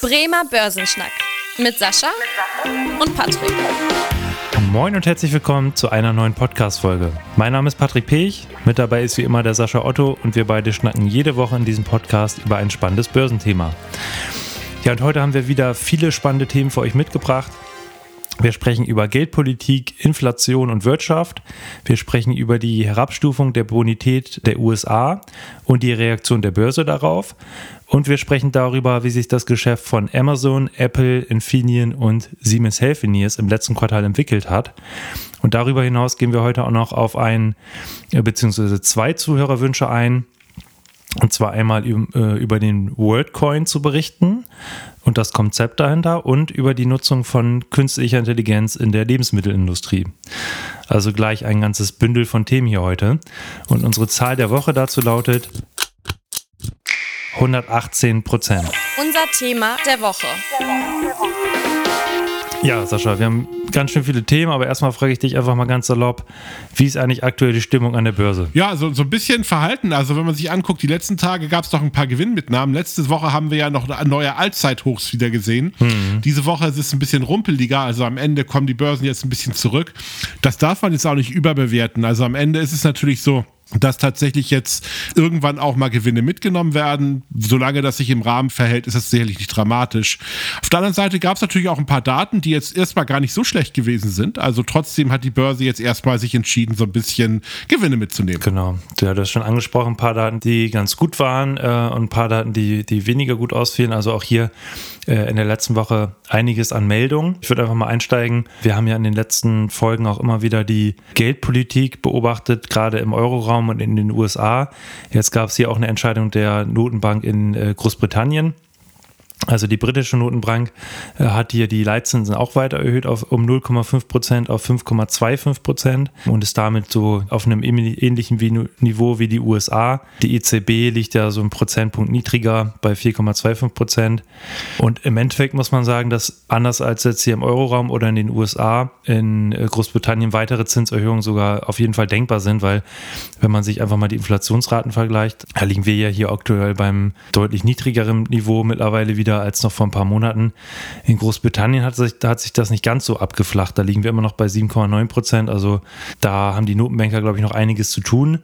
Bremer Börsenschnack mit Sascha und Patrick. Moin und herzlich willkommen zu einer neuen Podcast-Folge. Mein Name ist Patrick Pech, mit dabei ist wie immer der Sascha Otto und wir beide schnacken jede Woche in diesem Podcast über ein spannendes Börsenthema. Ja, und heute haben wir wieder viele spannende Themen für euch mitgebracht. Wir sprechen über Geldpolitik, Inflation und Wirtschaft. Wir sprechen über die Herabstufung der Bonität der USA und die Reaktion der Börse darauf. Und wir sprechen darüber, wie sich das Geschäft von Amazon, Apple, Infineon und Siemens Healthineers im letzten Quartal entwickelt hat. Und darüber hinaus gehen wir heute auch noch auf ein äh, beziehungsweise zwei Zuhörerwünsche ein. Und zwar einmal äh, über den WorldCoin zu berichten und das Konzept dahinter und über die Nutzung von künstlicher Intelligenz in der Lebensmittelindustrie. Also gleich ein ganzes Bündel von Themen hier heute. Und unsere Zahl der Woche dazu lautet 118 Prozent. Unser Thema der Woche. Ja, Sascha, wir haben ganz schön viele Themen, aber erstmal frage ich dich einfach mal ganz salopp, wie ist eigentlich aktuell die Stimmung an der Börse? Ja, so, so ein bisschen verhalten. Also wenn man sich anguckt, die letzten Tage gab es doch ein paar Gewinnmitnahmen. Letzte Woche haben wir ja noch neue Allzeithochs wieder gesehen. Mhm. Diese Woche ist es ein bisschen rumpeliger, also am Ende kommen die Börsen jetzt ein bisschen zurück. Das darf man jetzt auch nicht überbewerten. Also am Ende ist es natürlich so, dass tatsächlich jetzt irgendwann auch mal Gewinne mitgenommen werden. Solange das sich im Rahmen verhält, ist das sicherlich nicht dramatisch. Auf der anderen Seite gab es natürlich auch ein paar Daten, die jetzt erstmal gar nicht so schlecht gewesen sind. Also trotzdem hat die Börse jetzt erstmal sich entschieden, so ein bisschen Gewinne mitzunehmen. Genau. Du hattest schon angesprochen, ein paar Daten, die ganz gut waren äh, und ein paar Daten, die, die weniger gut ausfielen. Also auch hier äh, in der letzten Woche einiges an Meldungen. Ich würde einfach mal einsteigen. Wir haben ja in den letzten Folgen auch immer wieder die Geldpolitik beobachtet, gerade im Euroraum und in den USA. Jetzt gab es hier auch eine Entscheidung der Notenbank in äh, Großbritannien. Also die britische Notenbank äh, hat hier die Leitzinsen auch weiter erhöht auf, um 0,5 Prozent auf 5,25 Prozent und ist damit so auf einem ähnlichen Niveau wie die USA. Die EZB liegt ja so einen Prozentpunkt niedriger bei 4,25 Prozent. Und im Endeffekt muss man sagen, dass anders als jetzt hier im Euroraum oder in den USA in äh, Großbritannien weitere Zinserhöhungen sogar auf jeden Fall denkbar sind, weil wenn man sich einfach mal die Inflationsraten vergleicht, da liegen wir ja hier aktuell beim deutlich niedrigeren Niveau mittlerweile wieder als noch vor ein paar Monaten. In Großbritannien hat sich, da hat sich das nicht ganz so abgeflacht. Da liegen wir immer noch bei 7,9 Prozent. Also da haben die Notenbanker, glaube ich, noch einiges zu tun.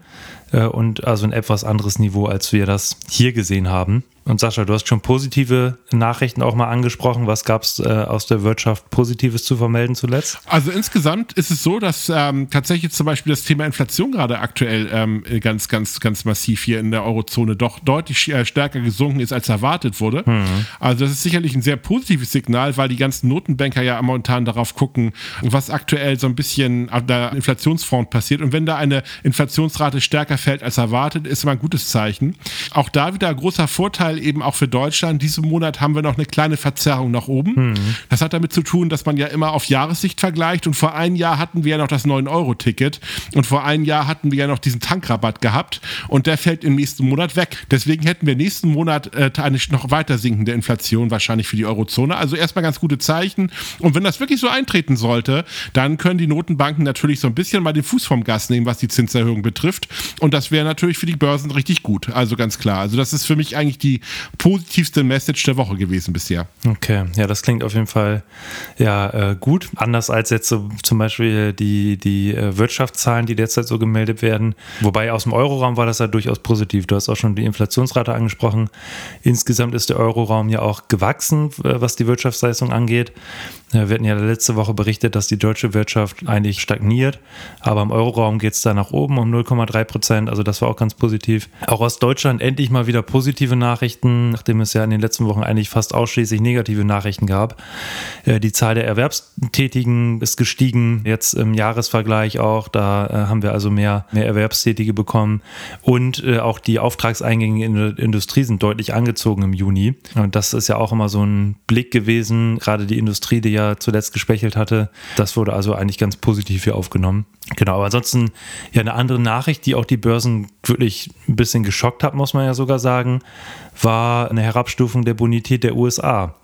Äh, und also ein etwas anderes Niveau, als wir das hier gesehen haben. Und Sascha, du hast schon positive Nachrichten auch mal angesprochen. Was gab es äh, aus der Wirtschaft Positives zu vermelden zuletzt? Also insgesamt ist es so, dass ähm, tatsächlich zum Beispiel das Thema Inflation gerade aktuell ähm, ganz, ganz, ganz massiv hier in der Eurozone doch deutlich äh, stärker gesunken ist, als erwartet wurde. Mhm. Also das ist sicherlich ein sehr positives Signal, weil die ganzen Notenbanker ja momentan darauf gucken, was aktuell so ein bisschen an der Inflationsfront passiert. Und wenn da eine Inflationsrate stärker fällt als erwartet, ist immer ein gutes Zeichen. Auch da wieder ein großer Vorteil Vorteil eben auch für Deutschland. Diesen Monat haben wir noch eine kleine Verzerrung nach oben. Mhm. Das hat damit zu tun, dass man ja immer auf Jahressicht vergleicht und vor einem Jahr hatten wir ja noch das 9-Euro-Ticket und vor einem Jahr hatten wir ja noch diesen Tankrabatt gehabt und der fällt im nächsten Monat weg. Deswegen hätten wir nächsten Monat äh, eine noch weiter sinkende Inflation wahrscheinlich für die Eurozone. Also erstmal ganz gute Zeichen. Und wenn das wirklich so eintreten sollte, dann können die Notenbanken natürlich so ein bisschen mal den Fuß vom Gas nehmen, was die Zinserhöhung betrifft. Und das wäre natürlich für die Börsen richtig gut. Also ganz klar. Also das ist für mich eigentlich die positivste Message der Woche gewesen bisher. Okay, ja, das klingt auf jeden Fall ja äh, gut. Anders als jetzt so zum Beispiel die, die äh, Wirtschaftszahlen, die derzeit so gemeldet werden. Wobei aus dem Euroraum war das ja durchaus positiv. Du hast auch schon die Inflationsrate angesprochen. Insgesamt ist der Euroraum ja auch gewachsen, äh, was die Wirtschaftsleistung angeht. Wir hatten ja letzte Woche berichtet, dass die deutsche Wirtschaft eigentlich stagniert, aber im Euroraum geht es da nach oben um 0,3 Prozent. Also das war auch ganz positiv. Auch aus Deutschland endlich mal wieder positive Nachrichten, nachdem es ja in den letzten Wochen eigentlich fast ausschließlich negative Nachrichten gab. Äh, die Zahl der Erwerbstätigen ist gestiegen, jetzt im Jahresvergleich auch. Da äh, haben wir also mehr, mehr Erwerbstätige bekommen. Und äh, auch die Auftragseingänge in der Industrie sind deutlich angezogen im Juni. Und das ist ja auch immer so ein Blick gewesen, gerade die Industrie, die ja zuletzt gespechelt hatte. Das wurde also eigentlich ganz positiv hier aufgenommen. Genau, aber ansonsten ja eine andere Nachricht, die auch die Börsen wirklich ein bisschen geschockt hat, muss man ja sogar sagen, war eine Herabstufung der Bonität der USA.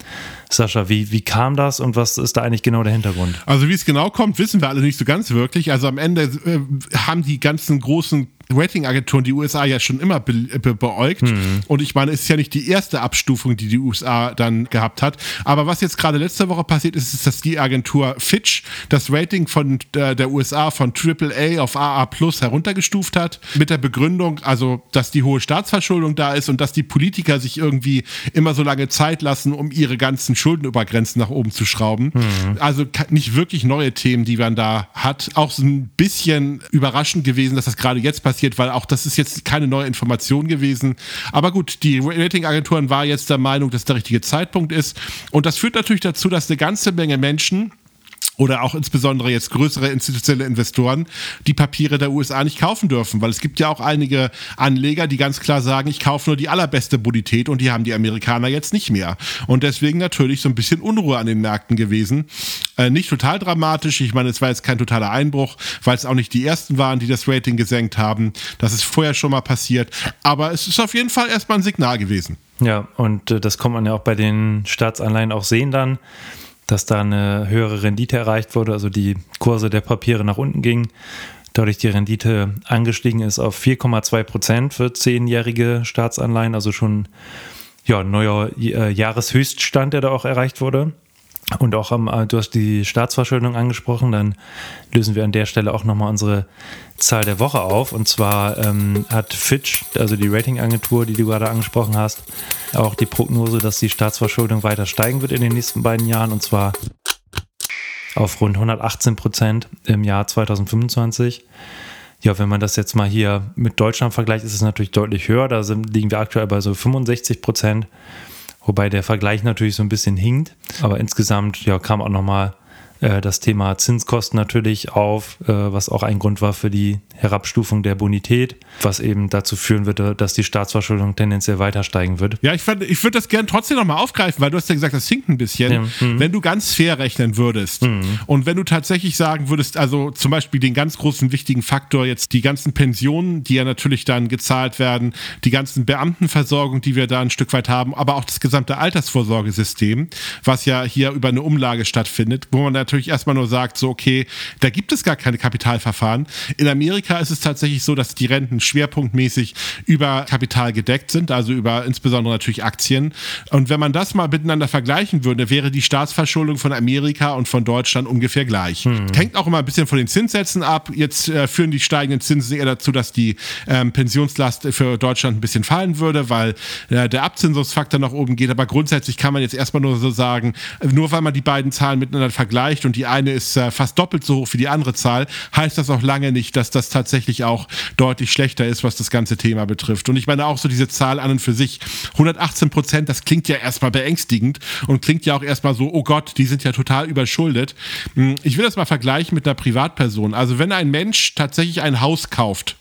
Sascha, wie, wie kam das und was ist da eigentlich genau der Hintergrund? Also wie es genau kommt, wissen wir alle nicht so ganz wirklich. Also am Ende äh, haben die ganzen großen Ratingagenturen die USA ja schon immer be be beäugt. Mhm. Und ich meine, es ist ja nicht die erste Abstufung, die die USA dann gehabt hat. Aber was jetzt gerade letzte Woche passiert ist, ist, dass die Agentur Fitch das Rating von äh, der USA von AAA auf AA Plus heruntergestuft hat. Mit der Begründung, also, dass die hohe Staatsverschuldung da ist und dass die Politiker sich irgendwie immer so lange Zeit lassen, um ihre ganzen Schuldenübergrenzen nach oben zu schrauben. Mhm. Also nicht wirklich neue Themen, die man da hat. Auch so ein bisschen überraschend gewesen, dass das gerade jetzt passiert, weil auch das ist jetzt keine neue Information gewesen. Aber gut, die Ratingagenturen war jetzt der Meinung, dass der richtige Zeitpunkt ist. Und das führt natürlich dazu, dass eine ganze Menge Menschen oder auch insbesondere jetzt größere institutionelle Investoren die Papiere der USA nicht kaufen dürfen, weil es gibt ja auch einige Anleger, die ganz klar sagen, ich kaufe nur die allerbeste Bonität und die haben die Amerikaner jetzt nicht mehr. Und deswegen natürlich so ein bisschen Unruhe an den Märkten gewesen. Äh, nicht total dramatisch, ich meine, es war jetzt kein totaler Einbruch, weil es auch nicht die ersten waren, die das Rating gesenkt haben. Das ist vorher schon mal passiert, aber es ist auf jeden Fall erstmal ein Signal gewesen. Ja, und äh, das kommt man ja auch bei den Staatsanleihen auch sehen dann dass da eine höhere Rendite erreicht wurde, also die Kurse der Papiere nach unten gingen, dadurch die Rendite angestiegen ist auf 4,2 Prozent für zehnjährige Staatsanleihen, also schon ja, neuer äh, Jahreshöchststand, der da auch erreicht wurde. Und auch am, äh, du hast die Staatsverschuldung angesprochen, dann lösen wir an der Stelle auch nochmal unsere Zahl der Woche auf. Und zwar ähm, hat Fitch, also die Ratingagentur, die du gerade angesprochen hast, auch die Prognose, dass die Staatsverschuldung weiter steigen wird in den nächsten beiden Jahren. Und zwar auf rund 118 Prozent im Jahr 2025. Ja, wenn man das jetzt mal hier mit Deutschland vergleicht, ist es natürlich deutlich höher. Da sind, liegen wir aktuell bei so 65 Prozent. Wobei der Vergleich natürlich so ein bisschen hinkt. Aber insgesamt ja, kam auch nochmal äh, das Thema Zinskosten natürlich auf, äh, was auch ein Grund war für die Herabstufung der Bonität, was eben dazu führen würde, dass die Staatsverschuldung tendenziell weiter steigen wird. Ja, ich, ich würde das gerne trotzdem nochmal aufgreifen, weil du hast ja gesagt, das hinkt ein bisschen. Ja. Mhm. Wenn du ganz fair rechnen würdest mhm. und wenn du tatsächlich sagen würdest, also zum Beispiel den ganz großen wichtigen Faktor jetzt die ganzen Pensionen, die ja natürlich dann gezahlt werden, die ganzen Beamtenversorgung, die wir da ein Stück weit haben, aber auch das gesamte Altersvorsorgesystem, was ja hier über eine Umlage stattfindet, wo man natürlich erstmal nur sagt, so okay, da gibt es gar keine Kapitalverfahren. In Amerika Amerika ist es tatsächlich so, dass die Renten schwerpunktmäßig über Kapital gedeckt sind, also über insbesondere natürlich Aktien. Und wenn man das mal miteinander vergleichen würde, wäre die Staatsverschuldung von Amerika und von Deutschland ungefähr gleich. Hm. Hängt auch immer ein bisschen von den Zinssätzen ab. Jetzt äh, führen die steigenden Zinsen eher dazu, dass die ähm, Pensionslast für Deutschland ein bisschen fallen würde, weil äh, der Abzinsungsfaktor nach oben geht. Aber grundsätzlich kann man jetzt erstmal nur so sagen, nur weil man die beiden Zahlen miteinander vergleicht und die eine ist äh, fast doppelt so hoch wie die andere Zahl, heißt das auch lange nicht, dass das tatsächlich auch deutlich schlechter ist, was das ganze Thema betrifft. Und ich meine auch so diese Zahl an und für sich, 118 Prozent, das klingt ja erstmal beängstigend und klingt ja auch erstmal so, oh Gott, die sind ja total überschuldet. Hm, ich will das mal vergleichen mit einer Privatperson. Also wenn ein Mensch tatsächlich ein Haus kauft,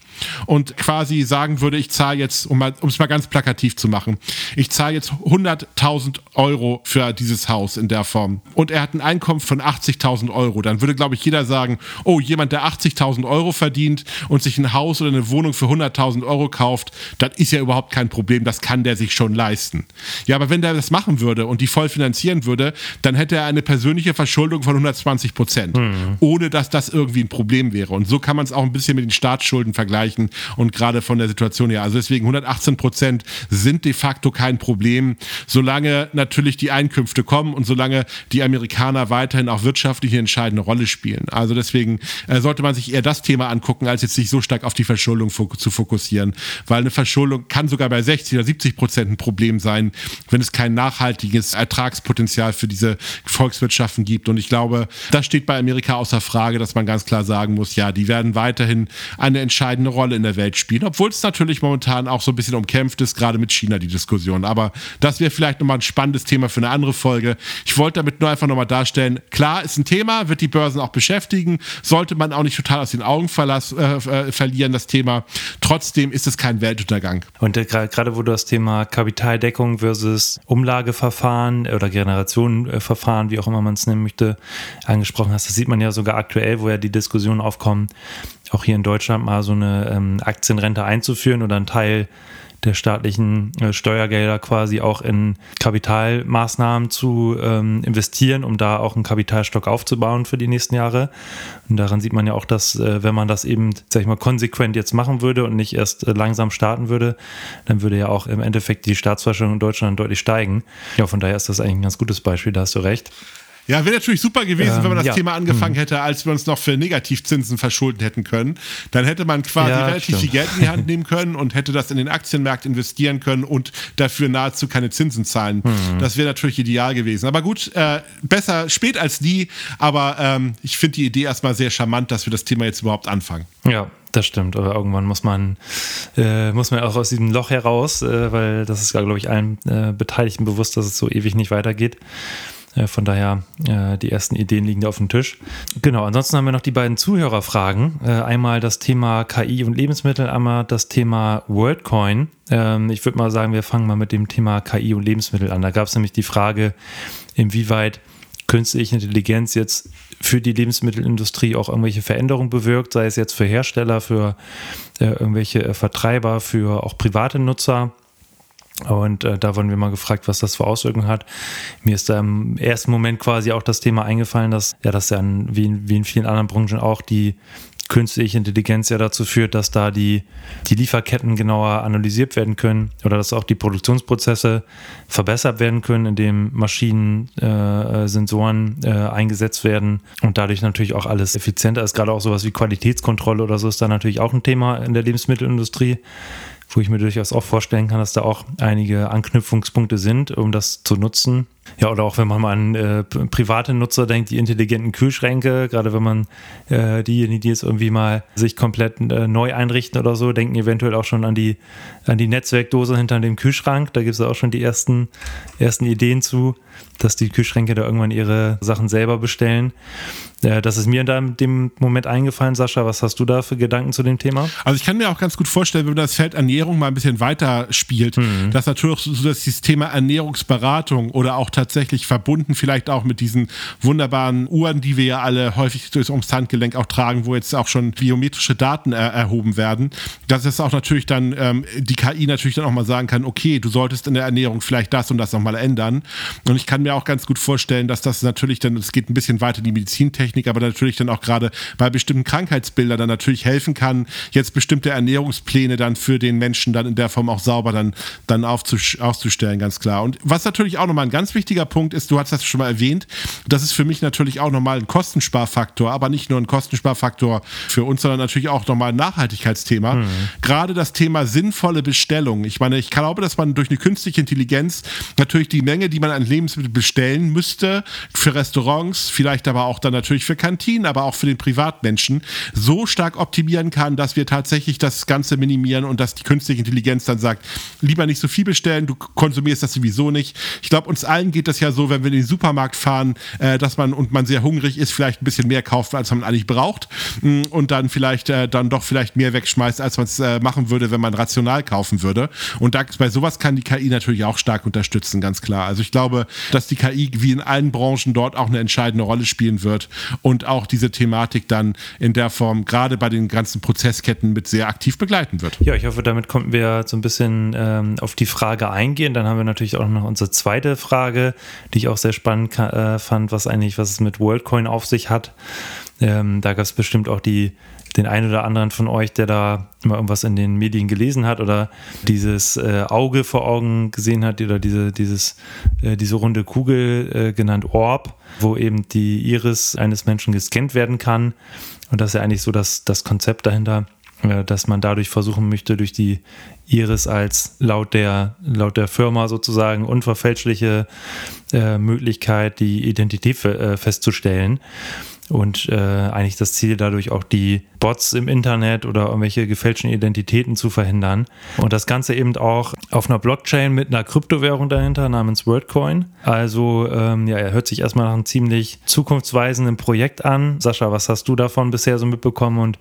und quasi sagen würde, ich zahle jetzt, um es mal ganz plakativ zu machen, ich zahle jetzt 100.000 Euro für dieses Haus in der Form und er hat ein Einkommen von 80.000 Euro, dann würde, glaube ich, jeder sagen, oh, jemand, der 80.000 Euro verdient und sich ein Haus oder eine Wohnung für 100.000 Euro kauft, das ist ja überhaupt kein Problem, das kann der sich schon leisten. Ja, aber wenn der das machen würde und die voll finanzieren würde, dann hätte er eine persönliche Verschuldung von 120 Prozent, mhm. ohne dass das irgendwie ein Problem wäre. Und so kann man es auch ein bisschen mit den Staatsschulden vergleichen Anführungszeichen und gerade von der Situation her. Also deswegen 118 Prozent sind de facto kein Problem, solange natürlich die Einkünfte kommen und solange die Amerikaner weiterhin auch wirtschaftlich eine entscheidende Rolle spielen. Also deswegen äh, sollte man sich eher das Thema angucken, als jetzt sich so stark auf die Verschuldung zu fokussieren, weil eine Verschuldung kann sogar bei 60 oder 70 Prozent ein Problem sein, wenn es kein nachhaltiges Ertragspotenzial für diese Volkswirtschaften gibt. Und ich glaube, das steht bei Amerika außer Frage, dass man ganz klar sagen muss, ja, die werden weiterhin eine entscheidende Rolle Rolle in der Welt spielen, obwohl es natürlich momentan auch so ein bisschen umkämpft ist, gerade mit China die Diskussion. Aber das wäre vielleicht nochmal ein spannendes Thema für eine andere Folge. Ich wollte damit nur einfach nochmal darstellen, klar ist ein Thema, wird die Börsen auch beschäftigen, sollte man auch nicht total aus den Augen verlass, äh, äh verlieren, das Thema. Trotzdem ist es kein Weltuntergang. Und äh, gerade wo du das Thema Kapitaldeckung versus Umlageverfahren oder Generationenverfahren, wie auch immer man es nennen möchte, angesprochen hast, das sieht man ja sogar aktuell, wo ja die Diskussionen aufkommen, auch hier in Deutschland mal so eine ähm, Aktienrente einzuführen oder einen Teil der staatlichen äh, Steuergelder quasi auch in Kapitalmaßnahmen zu ähm, investieren, um da auch einen Kapitalstock aufzubauen für die nächsten Jahre. Und daran sieht man ja auch, dass äh, wenn man das eben, sag ich mal, konsequent jetzt machen würde und nicht erst äh, langsam starten würde, dann würde ja auch im Endeffekt die Staatsverschuldung in Deutschland deutlich steigen. Ja, von daher ist das eigentlich ein ganz gutes Beispiel, da hast du recht. Ja, wäre natürlich super gewesen, ähm, wenn man das ja. Thema angefangen hm. hätte, als wir uns noch für Negativzinsen verschulden hätten können. Dann hätte man quasi ja, relativ stimmt. viel Geld in die Hand nehmen können und hätte das in den Aktienmarkt investieren können und dafür nahezu keine Zinsen zahlen. Hm. Das wäre natürlich ideal gewesen. Aber gut, äh, besser spät als nie. Aber ähm, ich finde die Idee erstmal sehr charmant, dass wir das Thema jetzt überhaupt anfangen. Ja, das stimmt, aber irgendwann muss man, äh, muss man auch aus diesem Loch heraus, äh, weil das ist, glaube ich, allen äh, Beteiligten bewusst, dass es so ewig nicht weitergeht. Äh, von daher, äh, die ersten Ideen liegen da auf dem Tisch. Genau, ansonsten haben wir noch die beiden Zuhörerfragen. Äh, einmal das Thema KI und Lebensmittel, einmal das Thema WorldCoin. Ähm, ich würde mal sagen, wir fangen mal mit dem Thema KI und Lebensmittel an. Da gab es nämlich die Frage, inwieweit künstliche Intelligenz jetzt für die Lebensmittelindustrie auch irgendwelche Veränderungen bewirkt, sei es jetzt für Hersteller, für irgendwelche Vertreiber, für auch private Nutzer. Und äh, da wurden wir mal gefragt, was das für Auswirkungen hat. Mir ist da im ersten Moment quasi auch das Thema eingefallen, dass ja, das ja wie, in, wie in vielen anderen Branchen auch die künstliche Intelligenz ja dazu führt, dass da die, die Lieferketten genauer analysiert werden können oder dass auch die Produktionsprozesse verbessert werden können, indem Maschinen, äh, Sensoren äh, eingesetzt werden und dadurch natürlich auch alles effizienter ist. Gerade auch sowas wie Qualitätskontrolle oder so ist da natürlich auch ein Thema in der Lebensmittelindustrie wo ich mir durchaus auch vorstellen kann, dass da auch einige Anknüpfungspunkte sind, um das zu nutzen. Ja, oder auch wenn man mal an äh, private Nutzer denkt, die intelligenten Kühlschränke, gerade wenn man äh, diejenigen, die jetzt irgendwie mal sich komplett äh, neu einrichten oder so, denken eventuell auch schon an die, an die Netzwerkdose hinter dem Kühlschrank. Da gibt es auch schon die ersten, ersten Ideen zu, dass die Kühlschränke da irgendwann ihre Sachen selber bestellen. Äh, das ist mir in dem Moment eingefallen, Sascha. Was hast du da für Gedanken zu dem Thema? Also ich kann mir auch ganz gut vorstellen, wenn man das Feld Ernährung mal ein bisschen weiter spielt, mhm. dass natürlich so dieses Thema Ernährungsberatung oder auch tatsächlich verbunden vielleicht auch mit diesen wunderbaren Uhren, die wir ja alle häufig durchs ums Handgelenk auch tragen, wo jetzt auch schon biometrische Daten er erhoben werden, dass es auch natürlich dann ähm, die KI natürlich dann auch mal sagen kann, okay, du solltest in der Ernährung vielleicht das und das nochmal ändern. Und ich kann mir auch ganz gut vorstellen, dass das natürlich dann, es geht ein bisschen weiter die Medizintechnik Technik, aber natürlich dann auch gerade bei bestimmten Krankheitsbildern dann natürlich helfen kann, jetzt bestimmte Ernährungspläne dann für den Menschen dann in der Form auch sauber dann, dann aufzustellen, ganz klar. Und was natürlich auch nochmal ein ganz wichtiger Punkt ist, du hast das schon mal erwähnt, das ist für mich natürlich auch nochmal ein Kostensparfaktor, aber nicht nur ein Kostensparfaktor für uns, sondern natürlich auch nochmal ein Nachhaltigkeitsthema. Mhm. Gerade das Thema sinnvolle Bestellung. Ich meine, ich glaube, dass man durch eine künstliche Intelligenz natürlich die Menge, die man an Lebensmitteln bestellen müsste, für Restaurants, vielleicht aber auch dann natürlich natürlich für Kantinen, aber auch für den Privatmenschen so stark optimieren kann, dass wir tatsächlich das Ganze minimieren und dass die künstliche Intelligenz dann sagt, lieber nicht so viel bestellen, du konsumierst das sowieso nicht. Ich glaube, uns allen geht das ja so, wenn wir in den Supermarkt fahren, äh, dass man und man sehr hungrig ist, vielleicht ein bisschen mehr kauft, als man eigentlich braucht mm, und dann vielleicht äh, dann doch vielleicht mehr wegschmeißt, als man es äh, machen würde, wenn man rational kaufen würde. Und da, bei sowas kann die KI natürlich auch stark unterstützen, ganz klar. Also ich glaube, dass die KI wie in allen Branchen dort auch eine entscheidende Rolle spielen wird und auch diese Thematik dann in der Form gerade bei den ganzen Prozessketten mit sehr aktiv begleiten wird. Ja, ich hoffe, damit konnten wir so ein bisschen ähm, auf die Frage eingehen. Dann haben wir natürlich auch noch unsere zweite Frage, die ich auch sehr spannend äh, fand, was eigentlich, was es mit WorldCoin auf sich hat. Ähm, da gab es bestimmt auch die den einen oder anderen von euch, der da mal irgendwas in den Medien gelesen hat oder dieses äh, Auge vor Augen gesehen hat oder diese, dieses, äh, diese runde Kugel äh, genannt Orb, wo eben die Iris eines Menschen gescannt werden kann. Und das ist ja eigentlich so das, das Konzept dahinter, dass man dadurch versuchen möchte, durch die Iris als laut der, laut der Firma sozusagen unverfälschliche äh, Möglichkeit, die Identität äh, festzustellen und äh, eigentlich das Ziel dadurch auch die Bots im Internet oder irgendwelche gefälschten Identitäten zu verhindern. Und das Ganze eben auch auf einer Blockchain mit einer Kryptowährung dahinter namens WordCoin. Also ähm, ja, er hört sich erstmal nach einem ziemlich zukunftsweisenden Projekt an. Sascha, was hast du davon bisher so mitbekommen und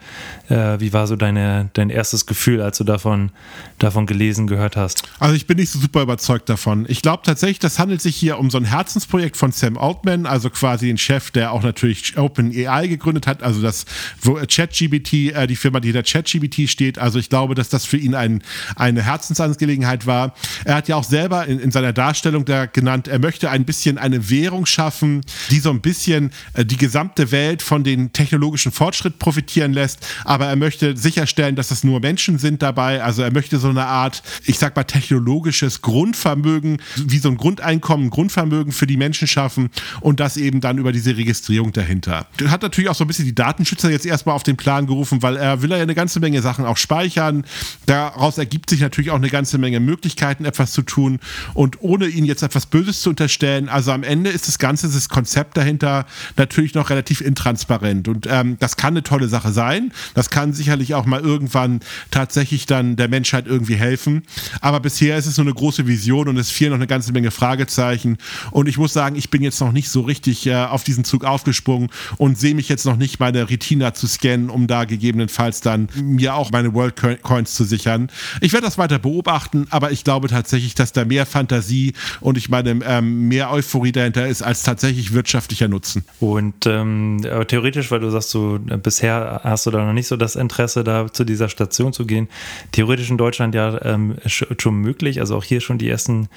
äh, wie war so deine, dein erstes Gefühl, als du davon, davon gelesen, gehört hast? Also ich bin nicht so super überzeugt davon. Ich glaube tatsächlich, das handelt sich hier um so ein Herzensprojekt von Sam Altman, also quasi den Chef, der auch natürlich Open OpenAI gegründet hat, also das ChatGBT, äh, die Firma, die hinter ChatGBT steht. Also ich glaube, dass das für ihn ein, eine Herzensangelegenheit war. Er hat ja auch selber in, in seiner Darstellung da genannt, er möchte ein bisschen eine Währung schaffen, die so ein bisschen äh, die gesamte Welt von den technologischen Fortschritt profitieren lässt, aber er möchte sicherstellen, dass es nur Menschen sind dabei. Also er möchte so eine Art, ich sag mal, technologisches Grundvermögen, wie so ein Grundeinkommen, Grundvermögen für die Menschen schaffen und das eben dann über diese Registrierung dahinter. Hat natürlich auch so ein bisschen die Datenschützer jetzt erstmal auf den Plan gerufen, weil er will ja eine ganze Menge Sachen auch speichern. Daraus ergibt sich natürlich auch eine ganze Menge Möglichkeiten, etwas zu tun und ohne ihnen jetzt etwas Böses zu unterstellen. Also am Ende ist das Ganze, das Konzept dahinter natürlich noch relativ intransparent und ähm, das kann eine tolle Sache sein. Das kann sicherlich auch mal irgendwann tatsächlich dann der Menschheit irgendwie helfen. Aber bisher ist es nur eine große Vision und es fehlen noch eine ganze Menge Fragezeichen. Und ich muss sagen, ich bin jetzt noch nicht so richtig äh, auf diesen Zug aufgesprungen und sehe mich jetzt noch nicht, meine Retina zu scannen, um da gegebenenfalls dann mir auch meine World Coins zu sichern. Ich werde das weiter beobachten, aber ich glaube tatsächlich, dass da mehr Fantasie und ich meine ähm, mehr Euphorie dahinter ist als tatsächlich wirtschaftlicher Nutzen. Und ähm, theoretisch, weil du sagst, so äh, bisher hast du da noch nicht so das Interesse, da zu dieser Station zu gehen. Theoretisch in Deutschland ja ähm, schon möglich, also auch hier schon die ersten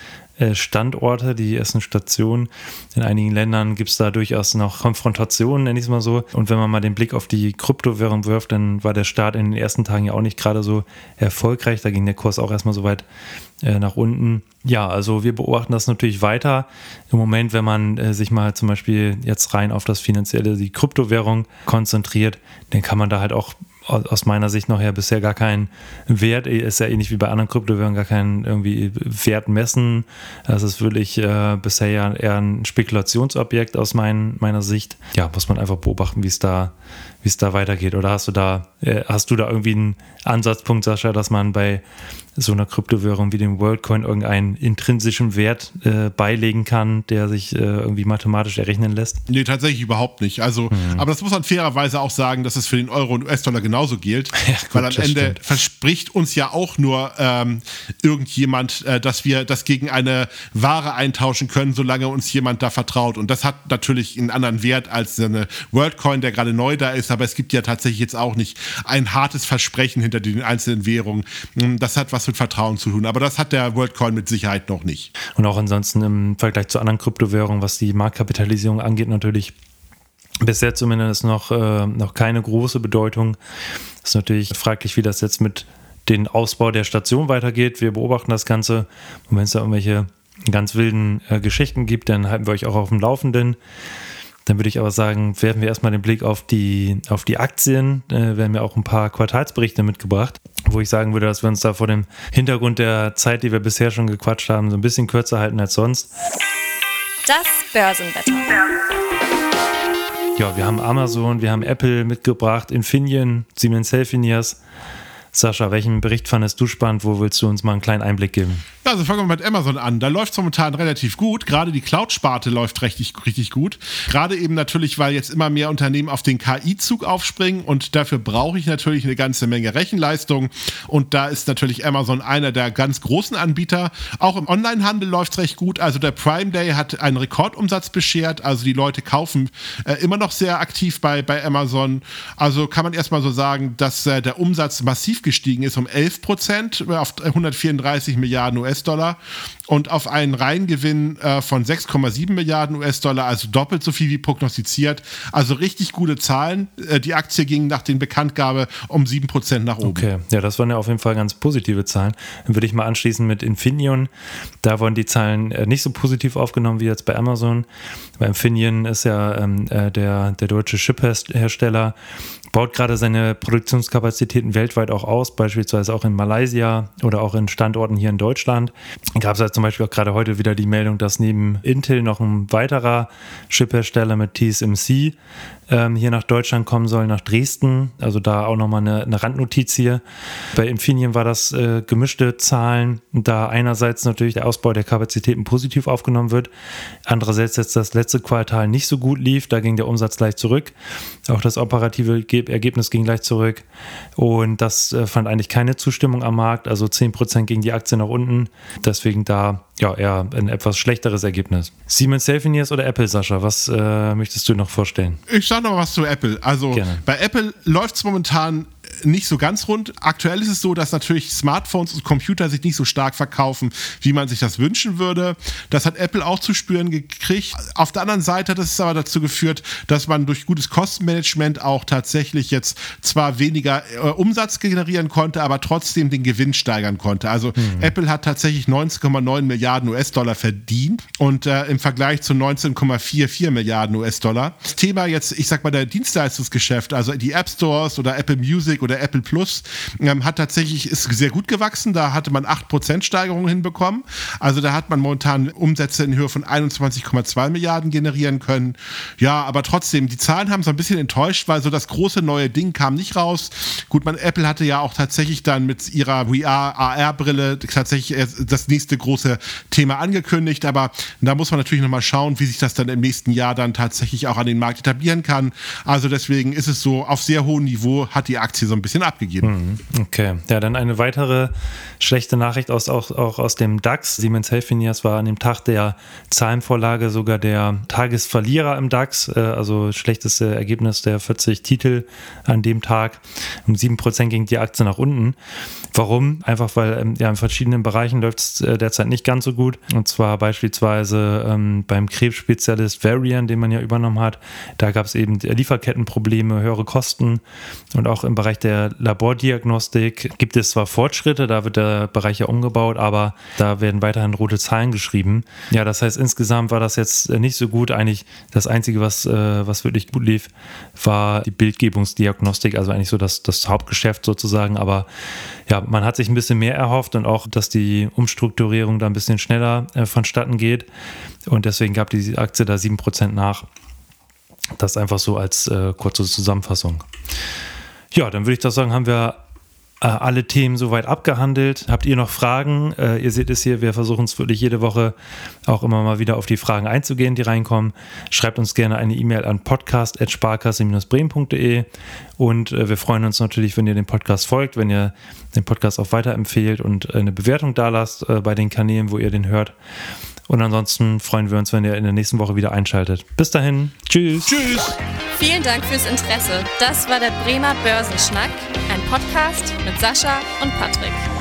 äh, Standorte, die ersten Stationen. In einigen Ländern gibt es da durchaus noch Konfrontationen, nenne ich es mal so. Und wenn man mal den Blick auf die Kryptowährung wirft, dann war der Start in den ersten Tagen ja auch nicht gerade so erfolgreich. Da ging der Kurs auch erstmal so weit äh, nach unten. Ja, also wir beobachten das natürlich weiter. Im Moment, wenn man äh, sich mal zum Beispiel jetzt rein auf das Finanzielle, die Kryptowährung konzentriert, dann kann man da halt auch aus meiner Sicht noch ja bisher gar keinen Wert, ist ja ähnlich wie bei anderen Kryptowährungen, gar keinen irgendwie Wert messen. Das ist wirklich äh, bisher ja eher ein Spekulationsobjekt aus mein, meiner Sicht. Ja, muss man einfach beobachten, wie es da, wie es da weitergeht. Oder hast du da, äh, hast du da irgendwie einen Ansatzpunkt, Sascha, dass man bei so einer Kryptowährung wie dem WorldCoin irgendeinen intrinsischen Wert äh, beilegen kann, der sich äh, irgendwie mathematisch errechnen lässt? Nee, tatsächlich überhaupt nicht. Also, mhm. aber das muss man fairerweise auch sagen, dass es für den Euro und US-Dollar genauso gilt. Ja, gut, weil am Ende stimmt. verspricht uns ja auch nur ähm, irgendjemand, äh, dass wir das gegen eine Ware eintauschen können, solange uns jemand da vertraut. Und das hat natürlich einen anderen Wert als eine WorldCoin, der gerade neu da ist, aber es gibt ja tatsächlich jetzt auch nicht ein hartes Versprechen hinter den einzelnen Währungen. Hm, das hat was mit Vertrauen zu tun. Aber das hat der WorldCoin mit Sicherheit noch nicht. Und auch ansonsten im Vergleich zu anderen Kryptowährungen, was die Marktkapitalisierung angeht, natürlich bisher zumindest noch, äh, noch keine große Bedeutung. Ist natürlich fraglich, wie das jetzt mit dem Ausbau der Station weitergeht. Wir beobachten das Ganze. Und wenn es da irgendwelche ganz wilden äh, Geschichten gibt, dann halten wir euch auch auf dem Laufenden. Dann würde ich aber sagen, werfen wir erstmal den Blick auf die, auf die Aktien. Äh, wir haben ja auch ein paar Quartalsberichte mitgebracht, wo ich sagen würde, dass wir uns da vor dem Hintergrund der Zeit, die wir bisher schon gequatscht haben, so ein bisschen kürzer halten als sonst. Das Börsenwetter. Ja, wir haben Amazon, wir haben Apple mitgebracht, Infineon, Siemens Healthineers. Sascha, welchen Bericht fandest du spannend? Wo willst du uns mal einen kleinen Einblick geben? Ja, also fangen wir mit Amazon an. Da läuft es momentan relativ gut. Gerade die Cloud-Sparte läuft richtig, richtig gut. Gerade eben natürlich, weil jetzt immer mehr Unternehmen auf den KI-Zug aufspringen und dafür brauche ich natürlich eine ganze Menge Rechenleistung. Und da ist natürlich Amazon einer der ganz großen Anbieter. Auch im Onlinehandel läuft es recht gut. Also der Prime Day hat einen Rekordumsatz beschert. Also die Leute kaufen äh, immer noch sehr aktiv bei, bei Amazon. Also kann man erstmal so sagen, dass äh, der Umsatz massiv gestiegen ist um 11 Prozent auf 134 Milliarden US US-Dollar und auf einen Reingewinn äh, von 6,7 Milliarden US-Dollar, also doppelt so viel wie prognostiziert. Also richtig gute Zahlen. Äh, die Aktie ging nach den Bekanntgabe um 7% nach oben. Okay, ja, das waren ja auf jeden Fall ganz positive Zahlen. Dann würde ich mal anschließen mit Infineon. Da wurden die Zahlen äh, nicht so positiv aufgenommen wie jetzt bei Amazon. Bei Infineon ist ja ähm, äh, der, der deutsche Chip-Hersteller baut gerade seine Produktionskapazitäten weltweit auch aus, beispielsweise auch in Malaysia oder auch in Standorten hier in Deutschland. Gab es halt zum Beispiel auch gerade heute wieder die Meldung, dass neben Intel noch ein weiterer Chiphersteller mit TSMC ähm, hier nach Deutschland kommen soll, nach Dresden. Also da auch nochmal eine, eine Randnotiz hier. Bei Infineon war das äh, gemischte Zahlen, da einerseits natürlich der Ausbau der Kapazitäten positiv aufgenommen wird, andererseits jetzt das letzte Quartal nicht so gut lief, da ging der Umsatz gleich zurück. Auch das operative Ergebnis ging gleich zurück und das äh, fand eigentlich keine Zustimmung am Markt, also 10% ging die Aktie nach unten. Deswegen da ja eher ein etwas schlechteres Ergebnis. Siemens Healthineers oder Apple, Sascha? Was äh, möchtest du noch vorstellen? Ich sage noch was zu Apple. Also Gerne. bei Apple läuft es momentan nicht so ganz rund. Aktuell ist es so, dass natürlich Smartphones und Computer sich nicht so stark verkaufen, wie man sich das wünschen würde. Das hat Apple auch zu spüren gekriegt. Auf der anderen Seite hat es aber dazu geführt, dass man durch gutes Kostenmanagement auch tatsächlich jetzt zwar weniger äh, Umsatz generieren konnte, aber trotzdem den Gewinn steigern konnte. Also mhm. Apple hat tatsächlich 19,9 Milliarden US-Dollar verdient und äh, im Vergleich zu 19,44 Milliarden US-Dollar. Das Thema jetzt, ich sag mal, der Dienstleistungsgeschäft, also die App Stores oder Apple Music oder Apple Plus, ähm, hat tatsächlich, ist sehr gut gewachsen. Da hatte man 8% Steigerung hinbekommen. Also da hat man momentan Umsätze in Höhe von 21,2 Milliarden generieren können. Ja, aber trotzdem, die Zahlen haben so ein bisschen enttäuscht, weil so das große neue Ding kam nicht raus. Gut, man, Apple hatte ja auch tatsächlich dann mit ihrer VR, AR-Brille tatsächlich das nächste große Thema angekündigt, aber da muss man natürlich nochmal schauen, wie sich das dann im nächsten Jahr dann tatsächlich auch an den Markt etablieren kann. Also deswegen ist es so, auf sehr hohem Niveau hat die Aktie so ein bisschen abgegeben. Hm, okay, ja, dann eine weitere schlechte Nachricht aus, auch, auch aus dem DAX. Siemens Healthineers war an dem Tag der Zahlenvorlage sogar der Tagesverlierer im DAX, äh, also schlechteste Ergebnis der 40 Titel an dem Tag. Um 7% ging die Aktie nach unten. Warum? Einfach weil ähm, ja, in verschiedenen Bereichen läuft es äh, derzeit nicht ganz so gut. Und zwar beispielsweise ähm, beim Krebsspezialist Varian, den man ja übernommen hat. Da gab es eben Lieferkettenprobleme, höhere Kosten. Und auch im Bereich der Labordiagnostik gibt es zwar Fortschritte, da wird der Bereich ja umgebaut, aber da werden weiterhin rote Zahlen geschrieben. Ja, das heißt, insgesamt war das jetzt nicht so gut. Eigentlich das Einzige, was, äh, was wirklich gut lief, war die Bildgebungsdiagnostik, also eigentlich so das, das Hauptgeschäft sozusagen. Aber ja, man hat sich ein bisschen mehr erhofft und auch, dass die Umstrukturierung da ein bisschen schneller äh, vonstatten geht. Und deswegen gab die Aktie da 7% nach. Das einfach so als äh, kurze Zusammenfassung. Ja, dann würde ich doch sagen, haben wir äh, alle Themen soweit abgehandelt. Habt ihr noch Fragen? Äh, ihr seht es hier, wir versuchen es wirklich jede Woche auch immer mal wieder auf die Fragen einzugehen, die reinkommen. Schreibt uns gerne eine E-Mail an podcast.sparkasse-bremen.de und äh, wir freuen uns natürlich, wenn ihr dem Podcast folgt, wenn ihr den Podcast auch weiterempfehlt und eine Bewertung da lasst bei den Kanälen, wo ihr den hört. Und ansonsten freuen wir uns, wenn ihr in der nächsten Woche wieder einschaltet. Bis dahin. Tschüss. Tschüss. Vielen Dank fürs Interesse. Das war der Bremer Börsenschnack, ein Podcast mit Sascha und Patrick.